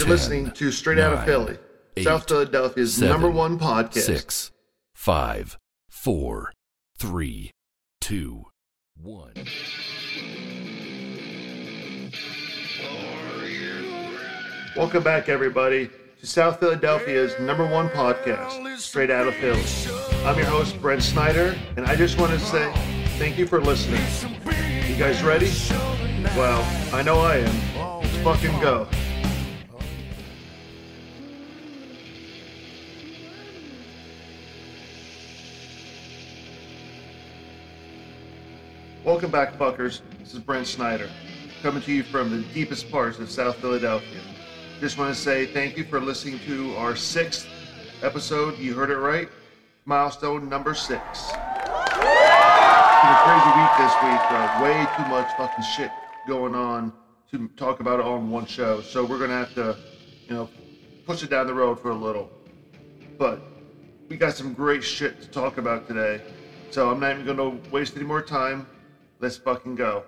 You're 10, listening to Straight Outta Philly, eight, South Philadelphia's seven, number one podcast. Six, five, four, three, two, one. Welcome back, everybody, to South Philadelphia's number one podcast, Straight Outta Philly. I'm your host, Brent Snyder, and I just want to say thank you for listening. You guys ready? Well, I know I am. Let's fucking go. Welcome back, fuckers. This is Brent Snyder, coming to you from the deepest parts of South Philadelphia. Just want to say thank you for listening to our sixth episode. You heard it right. Milestone number six. It's been a crazy week this week. Uh, way too much fucking shit going on to talk about it all in one show. So we're gonna have to, you know, push it down the road for a little. But we got some great shit to talk about today. So I'm not even gonna waste any more time. Let's fucking go.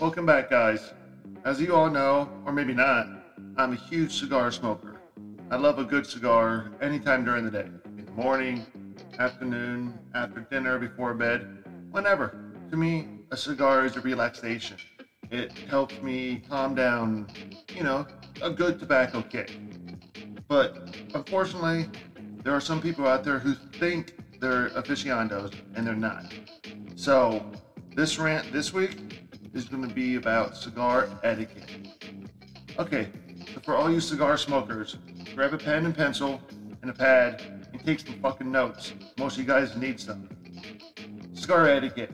Welcome back, guys. As you all know, or maybe not, I'm a huge cigar smoker. I love a good cigar anytime during the day. In the morning, afternoon, after dinner, before bed, whenever. To me, a cigar is a relaxation. It helps me calm down, you know, a good tobacco kick. But unfortunately, there are some people out there who think they're aficionados and they're not. So, this rant this week is going to be about cigar etiquette. Okay, so for all you cigar smokers, grab a pen and pencil and a pad and take some fucking notes. Most of you guys need some. Cigar etiquette.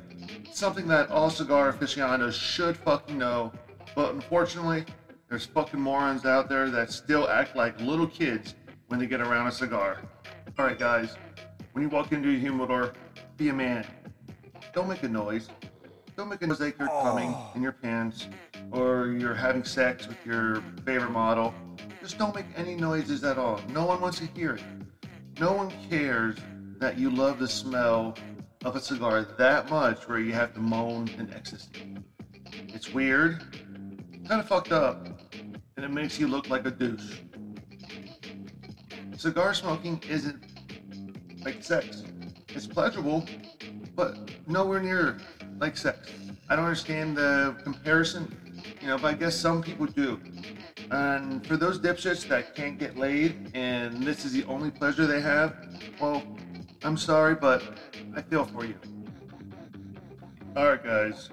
Something that all cigar aficionados should fucking know, but unfortunately, there's fucking morons out there that still act like little kids when they get around a cigar. Alright, guys, when you walk into a humidor, be a man. Don't make a noise. Don't make a noise like you're coming in your pants or you're having sex with your favorite model. Just don't make any noises at all. No one wants to hear it. No one cares that you love the smell of a cigar that much where you have to moan in ecstasy. It's weird, kind of fucked up, and it makes you look like a douche. Cigar smoking isn't like sex. It's pleasurable, but nowhere near like sex. I don't understand the comparison, you know, but I guess some people do. And for those dipshits that can't get laid and this is the only pleasure they have, well, I'm sorry, but I feel for you. Alright, guys.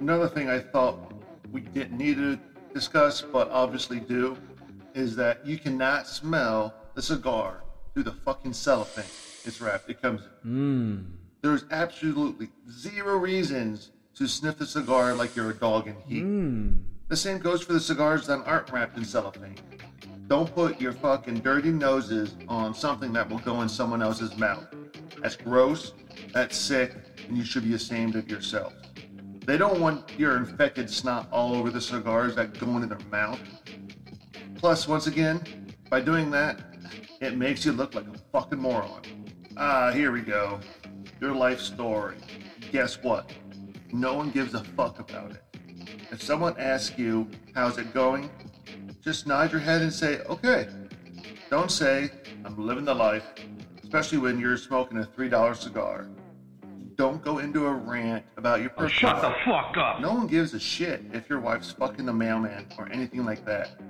Another thing I thought we didn't need to discuss, but obviously do, is that you cannot smell the cigar through the fucking cellophane it's wrapped. It comes in. Hmm. There's absolutely zero reasons to sniff the cigar like you're a dog in heat. Hmm. The same goes for the cigars that aren't wrapped in cellophane. Don't put your fucking dirty noses on something that will go in someone else's mouth. That's gross, that's sick, and you should be ashamed of yourself. They don't want your infected snot all over the cigars that go into their mouth. Plus, once again, by doing that, it makes you look like a fucking moron. Ah, here we go. Your life story. Guess what? No one gives a fuck about it. If someone asks you, how's it going? Just nod your head and say, okay. Don't say, I'm living the life, especially when you're smoking a $3 cigar. Don't go into a rant about your personal Shut the fuck up. no one gives a shit if your wife's fucking the mailman or anything like that.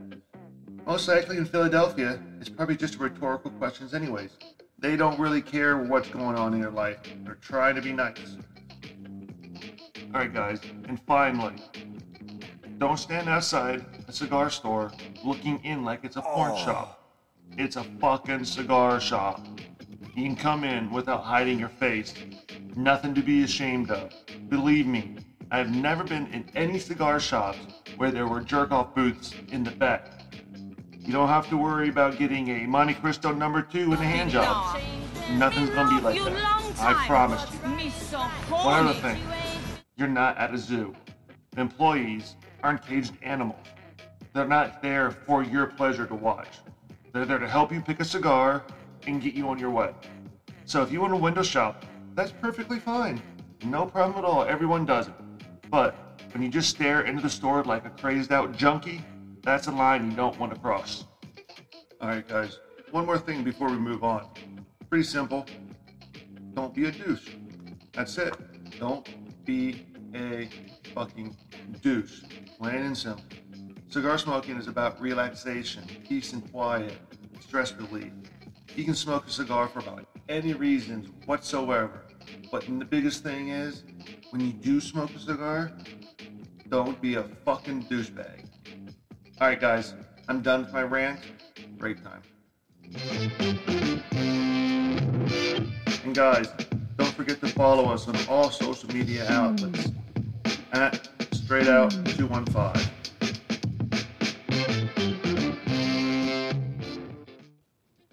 Most likely in Philadelphia, it's probably just rhetorical questions, anyways. They don't really care what's going on in your life. They're trying to be nice. Alright, guys, and finally, don't stand outside a cigar store looking in like it's a porn oh. shop. It's a fucking cigar shop. You can come in without hiding your face. Nothing to be ashamed of. Believe me, I've never been in any cigar shops where there were jerk off booths in the back. You don't have to worry about getting a Montecristo number two in a hand job. Nothing's gonna be like that. I promise you. One other thing, you're not at a zoo. Employees aren't caged animals. They're not there for your pleasure to watch. They're there to help you pick a cigar and get you on your way. So if you want to window shop, That's perfectly fine. No problem at all. Everyone does it. But when you just stare into the store like a crazed out junkie, that's a line you don't want to cross. Alright, guys. One more thing before we move on. Pretty simple. Don't be a douche. That's it. Don't be a fucking douche. Plain and simple. Cigar smoking is about relaxation, peace and quiet, stress relief. You can smoke a cigar for about any reasons whatsoever. But the biggest thing is, when you do smoke a cigar, don't be a fucking douchebag. Alright, guys, I'm done with my rant. Break time. And guys, don't forget to follow us on all social media outlets at Straight Out 215.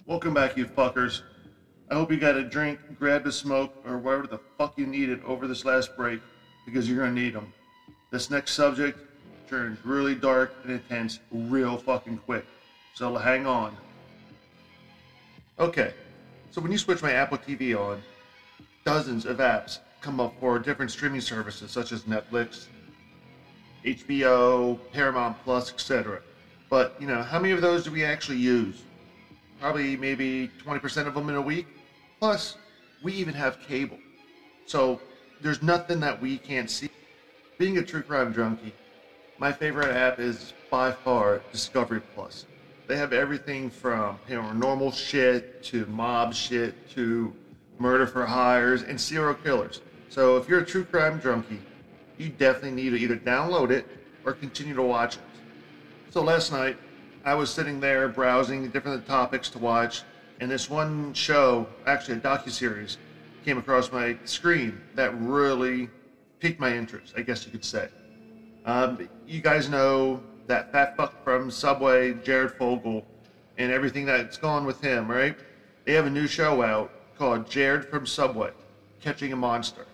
Welcome back, you fuckers. I hope you got a drink, grabbed a smoke, or whatever the fuck you needed over this last break, because you're gonna need them. This next subject turns really dark and intense real fucking quick, so hang on. Okay, so when you switch my Apple TV on, dozens of apps come up for different streaming services such as Netflix, HBO, Paramount Plus, etc. But, you know, how many of those do we actually use? Probably maybe 20% of them in a week. Plus, we even have cable. So, there's nothing that we can't see. Being a true crime junkie, my favorite app is by far Discovery Plus. They have everything from paranormal shit to mob shit to murder for hires and serial killers. So if you're a true crime junkie, you definitely need to either download it or continue to watch it. So last night, I was sitting there browsing different topics to watch, and this one show, actually a docu-series, came across my screen that really piqued my interest, I guess you could say. Um, you guys know that fat fuck from Subway, Jared Fogle, and everything that's gone with him, right? They have a new show out called Jared from Subway, Catching a Monster.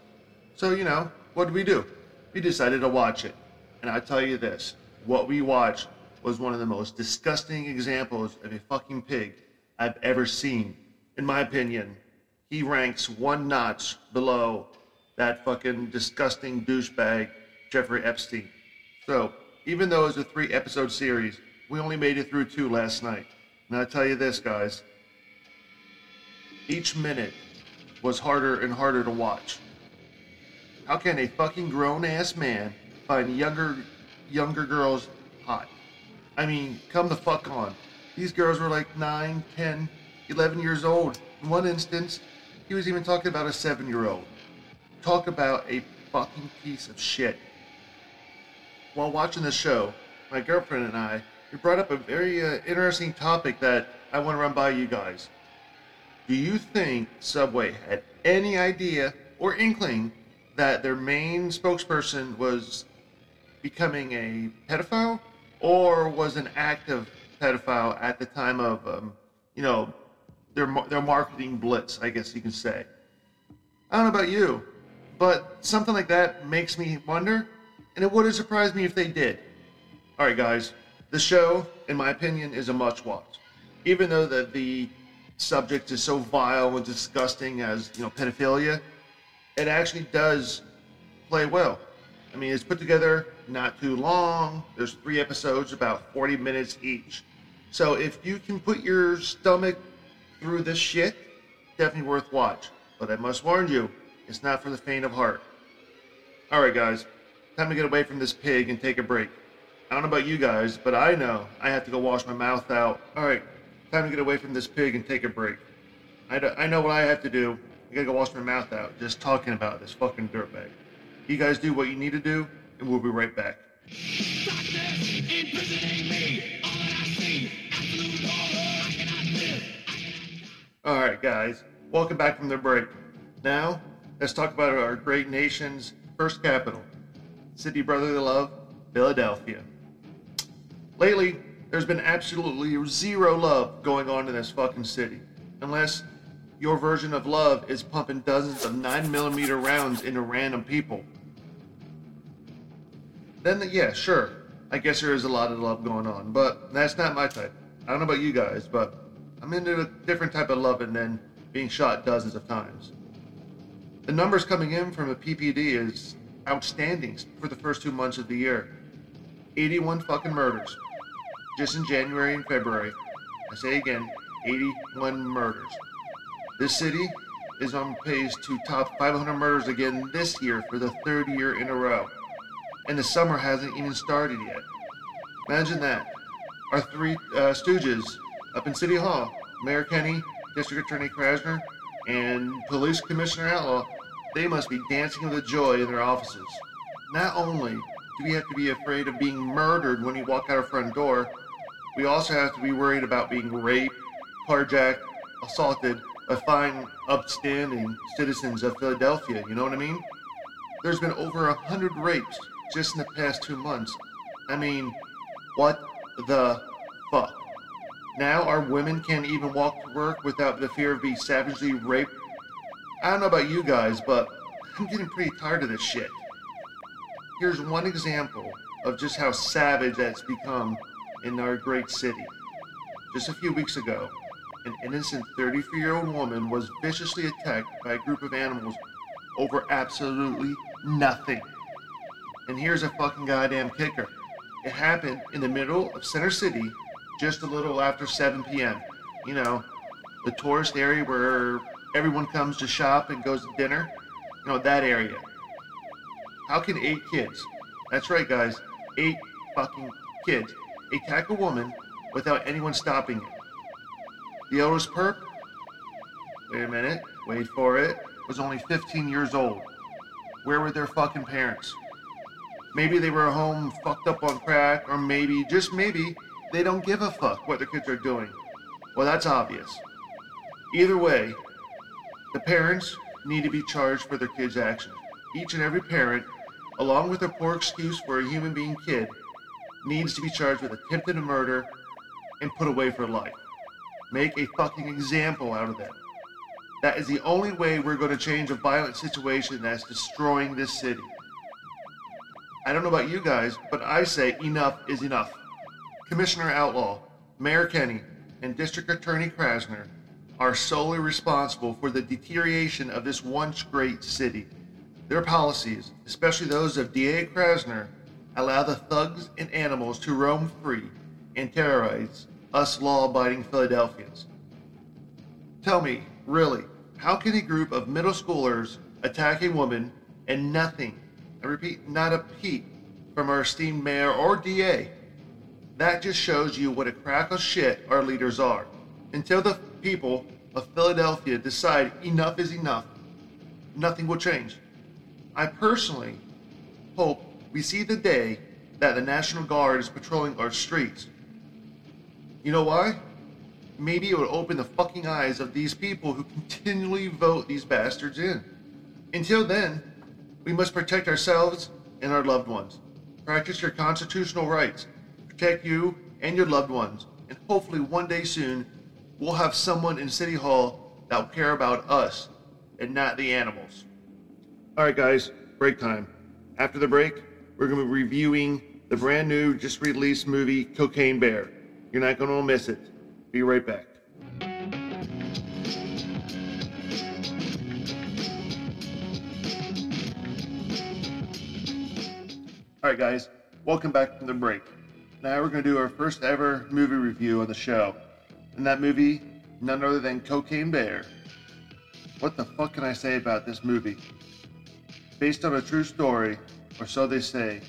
So, you know, what did we do? We decided to watch it. And I tell you this, what we watched was one of the most disgusting examples of a fucking pig I've ever seen. In my opinion, he ranks one notch below that fucking disgusting douchebag, Jeffrey Epstein. So, even though it's a three episode series, we only made it through two last night. And I tell you this, guys, each minute was harder and harder to watch. How can a fucking grown ass man find younger younger girls hot? I mean, come the fuck on. These girls were like 9, 10, 11 years old. In one instance, he was even talking about a 7 year old. Talk about a fucking piece of shit. While watching the show, my girlfriend and I, we brought up a very uh, interesting topic that I want to run by you guys. Do you think Subway had any idea or inkling that their main spokesperson was becoming a pedophile or was an active pedophile at the time of, um, you know, their, their marketing blitz, I guess you can say? I don't know about you, but something like that makes me wonder, and it wouldn't surprise me if they did. All right, guys, the show, in my opinion, is a much watch. Even though that the subject is so vile and disgusting as you know pedophilia, it actually does play well. I mean, it's put together not too long. There's three episodes, about 40 minutes each. So if you can put your stomach through this shit, definitely worth watch. But I must warn you, it's not for the faint of heart. All right, guys, time to get away from this pig and take a break. I don't know about you guys, but I know I have to go wash my mouth out. All right, Time to get away from this pig and take a break. I, do, I know what I have to do. I gotta go wash my mouth out just talking about this fucking dirtbag. You guys do what you need to do, and we'll be right back. Alright, guys, welcome back from the break. Now, let's talk about our great nation's first capital, city brotherly love, Philadelphia. Lately, there's been absolutely zero love going on in this fucking city. Unless your version of love is pumping dozens of 9mm rounds into random people. Then, yeah, sure. I guess there is a lot of love going on, but that's not my type. I don't know about you guys, but I'm into a different type of loving than being shot dozens of times. The numbers coming in from the PPD is outstanding for the first two months of the year. 81 fucking murders. Just in January and February. I say again, 81 murders. This city is on pace to top 500 murders again this year for the third year in a row. And the summer hasn't even started yet. Imagine that. Our three uh, stooges up in City Hall, Mayor Kenney, District Attorney Krasner, and Police Commissioner Outlaw, they must be dancing with joy in their offices. Not only do we have to be afraid of being murdered when we walk out our front door, we also have to be worried about being raped, carjacked, assaulted by fine, upstanding citizens of Philadelphia. You know what I mean? There's been over a hundred rapes just in the past two months. I mean, what the fuck? Now our women can't even walk to work without the fear of being savagely raped. I don't know about you guys, but I'm getting pretty tired of this shit. Here's one example of just how savage that's become in our great city. Just a few weeks ago, an innocent 33 year old woman was viciously attacked by a group of animals over absolutely nothing. And here's a fucking goddamn kicker it happened in the middle of Center City just a little after 7 p.m. You know, the tourist area where everyone comes to shop and goes to dinner. You know, that area. How can eight kids, that's right, guys, eight fucking kids, attack a woman without anyone stopping it? The oldest perp, wait a minute, wait for it, was only 15 years old. Where were their fucking parents? Maybe they were home fucked up on crack, or maybe, just maybe, they don't give a fuck what their kids are doing. Well, that's obvious. Either way, the parents need to be charged for their kids' actions. Each and every parent, along with a poor excuse for a human being kid, needs to be charged with attempted murder and put away for life. Make a fucking example out of them. That is the only way we're going to change a violent situation that's destroying this city. I don't know about you guys, but I say enough is enough. Commissioner Outlaw, Mayor Kenney, and District Attorney Krasner are solely responsible for the deterioration of this once great city. Their policies, especially those of DA Krasner, allow the thugs and animals to roam free and terrorize us law abiding Philadelphians. Tell me, really, how can a group of middle schoolers attack a woman and nothing, I repeat, not a peep from our esteemed mayor or DA? That just shows you what a crack of shit our leaders are. Until the people of Philadelphia decide enough is enough, nothing will change. I personally hope we see the day that the National Guard is patrolling our streets. You know why? Maybe it would open the fucking eyes of these people who continually vote these bastards in. Until then, we must protect ourselves and our loved ones. Practice your constitutional rights. Protect you and your loved ones. And hopefully, one day soon, we'll have someone in City Hall that will care about us and not the animals. All right, guys, break time. After the break, we're going to be reviewing the brand new, just released movie, Cocaine Bear. You're not going to miss it. Be right back. All right, guys, welcome back from the break. Now we're going to do our first ever movie review on the show. And that movie, none other than Cocaine Bear. What the fuck can I say about this movie? Based on a true story, or so they say,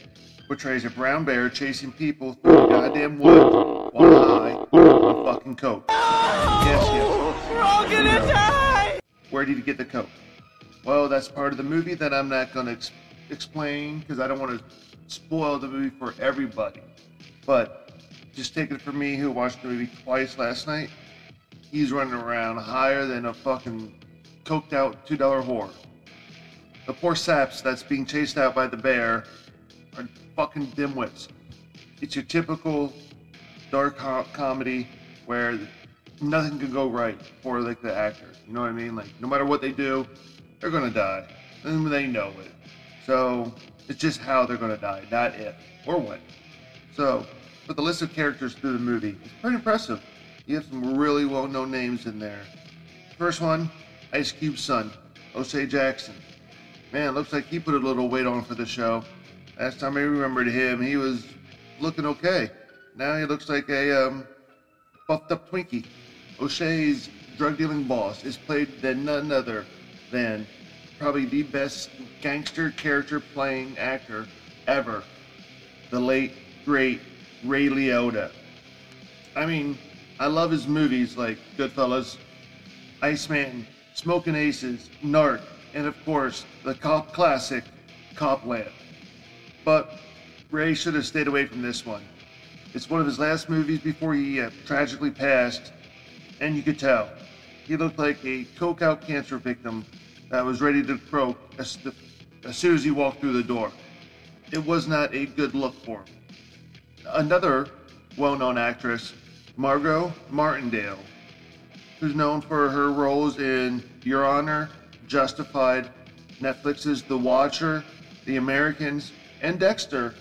portrays a brown bear chasing people through the goddamn woods while high on fucking coke. Yes, yes. We're all gonna die! Where did he get the coke? Well, that's part of the movie that I'm not going to ex- explain because I don't want to spoil the movie for everybody. But just take it from me, who watched the movie twice last night. He's running around higher than a fucking coked out $2 whore. The poor saps that's being chased out by the bear are fucking dimwits. It's your typical dark co- comedy where nothing can go right for like the actor. You know what I mean? Like no matter what they do, they're gonna die, and they know it. So it's just how they're gonna die, not if or when. So, with the list of characters through the movie, is pretty impressive. You have some really well-known names in there. First one, Ice Cube's son, O'Shea Jackson. Man, looks like he put a little weight on for the show. Last time I remembered him, he was looking okay. Now he looks like a um, buffed up Twinkie. O'Shea's drug dealing boss is played than none other than probably the best gangster character playing actor ever, the late, great Ray Liotta. I mean, I love his movies like Goodfellas, Iceman, Smoking Aces, Narc, and of course, the cop classic, Cop Land. But Ray should have stayed away from this one. It's one of his last movies before he uh, tragically passed, and you could tell. He looked like a coke out cancer victim that was ready to croak as, as soon as he walked through the door. It was not a good look for him. Another well known actress, Margot Martindale, who's known for her roles in Your Honor, Justified, Netflix's The Watcher, The Americans, and Dexter,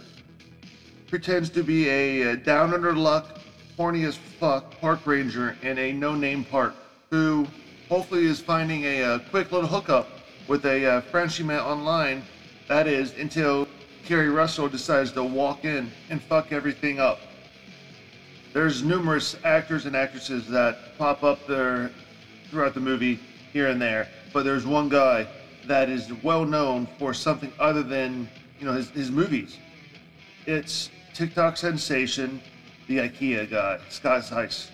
pretends to be a, down under luck, horny as fuck park ranger in a no name park who hopefully is finding a, a quick little hookup with a friend she met online. That is, until Keri Russell decides to walk in and fuck everything up. There's numerous actors and actresses that pop up there throughout the movie here and there, but there's one guy that is well known for something other than you know his, his movies. It's TikTok sensation, the IKEA guy, Scott Seiss.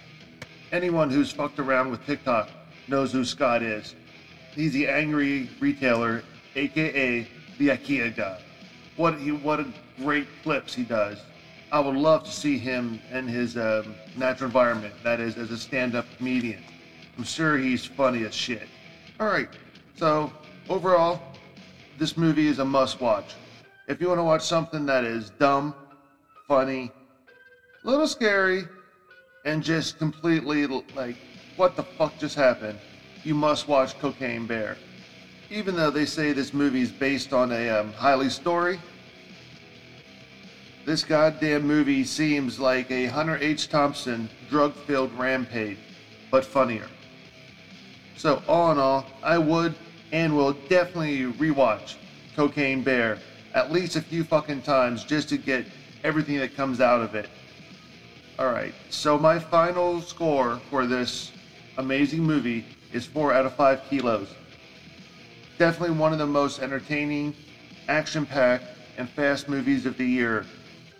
Anyone who's fucked around with TikTok knows who Scott is. He's the angry retailer, aka the IKEA guy. What he what a great clips he does. I would love to see him in his um, natural environment, that is, as a stand-up comedian. I'm sure he's funny as shit. All right, so overall, this movie is a must-watch. If you want to watch something that is dumb, funny, a little scary, and just completely like, what the fuck just happened? You must watch Cocaine Bear. Even though they say this movie is based on a um, highly story, this goddamn movie seems like a Hunter H. Thompson drug filled rampage, but funnier. So, all in all, I would and will definitely rewatch Cocaine Bear at least a few fucking times just to get everything that comes out of it. Alright, so my final score for this amazing movie is 4 out of 5 kilos. Definitely one of the most entertaining, action packed, and fast movies of the year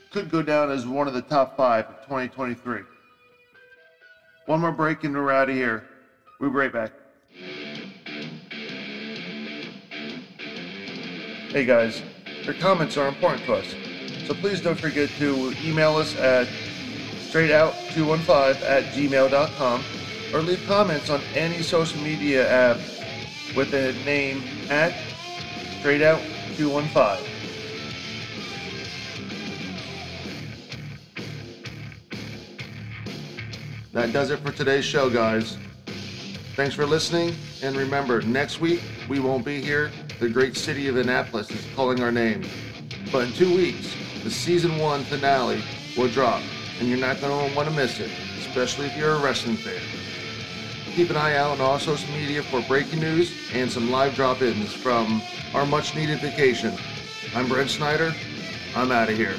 could go down as one of the top five of 2023. One more break and we're out of here. We'll be right back. Hey guys, your comments are important to us, so please don't forget to email us at straightout215 at gmail.com or leave comments on any social media app with the name at straight out 215. That does it for today's show, guys. Thanks for listening, and remember, next week we won't be here. The great city of Annapolis is calling our name. But in two weeks, the season one finale will drop, and you're not going to want to miss it, especially if you're a wrestling fan. Keep an eye out on all social media for breaking news and some live drop ins from our much needed vacation. I'm Brent Snyder. I'm out of here.